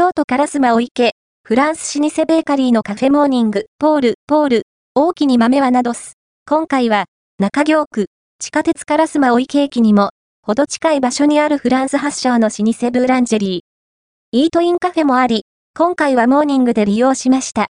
京都烏丸お池、フランス老舗ベーカリーのカフェモーニング、ポール、ポール、大きに豆はなどす。今回は、中京区、地下鉄烏丸お池駅にも、ほど近い場所にあるフランス発祥の老舗ブーランジェリー。イートインカフェもあり、今回はモーニングで利用しました。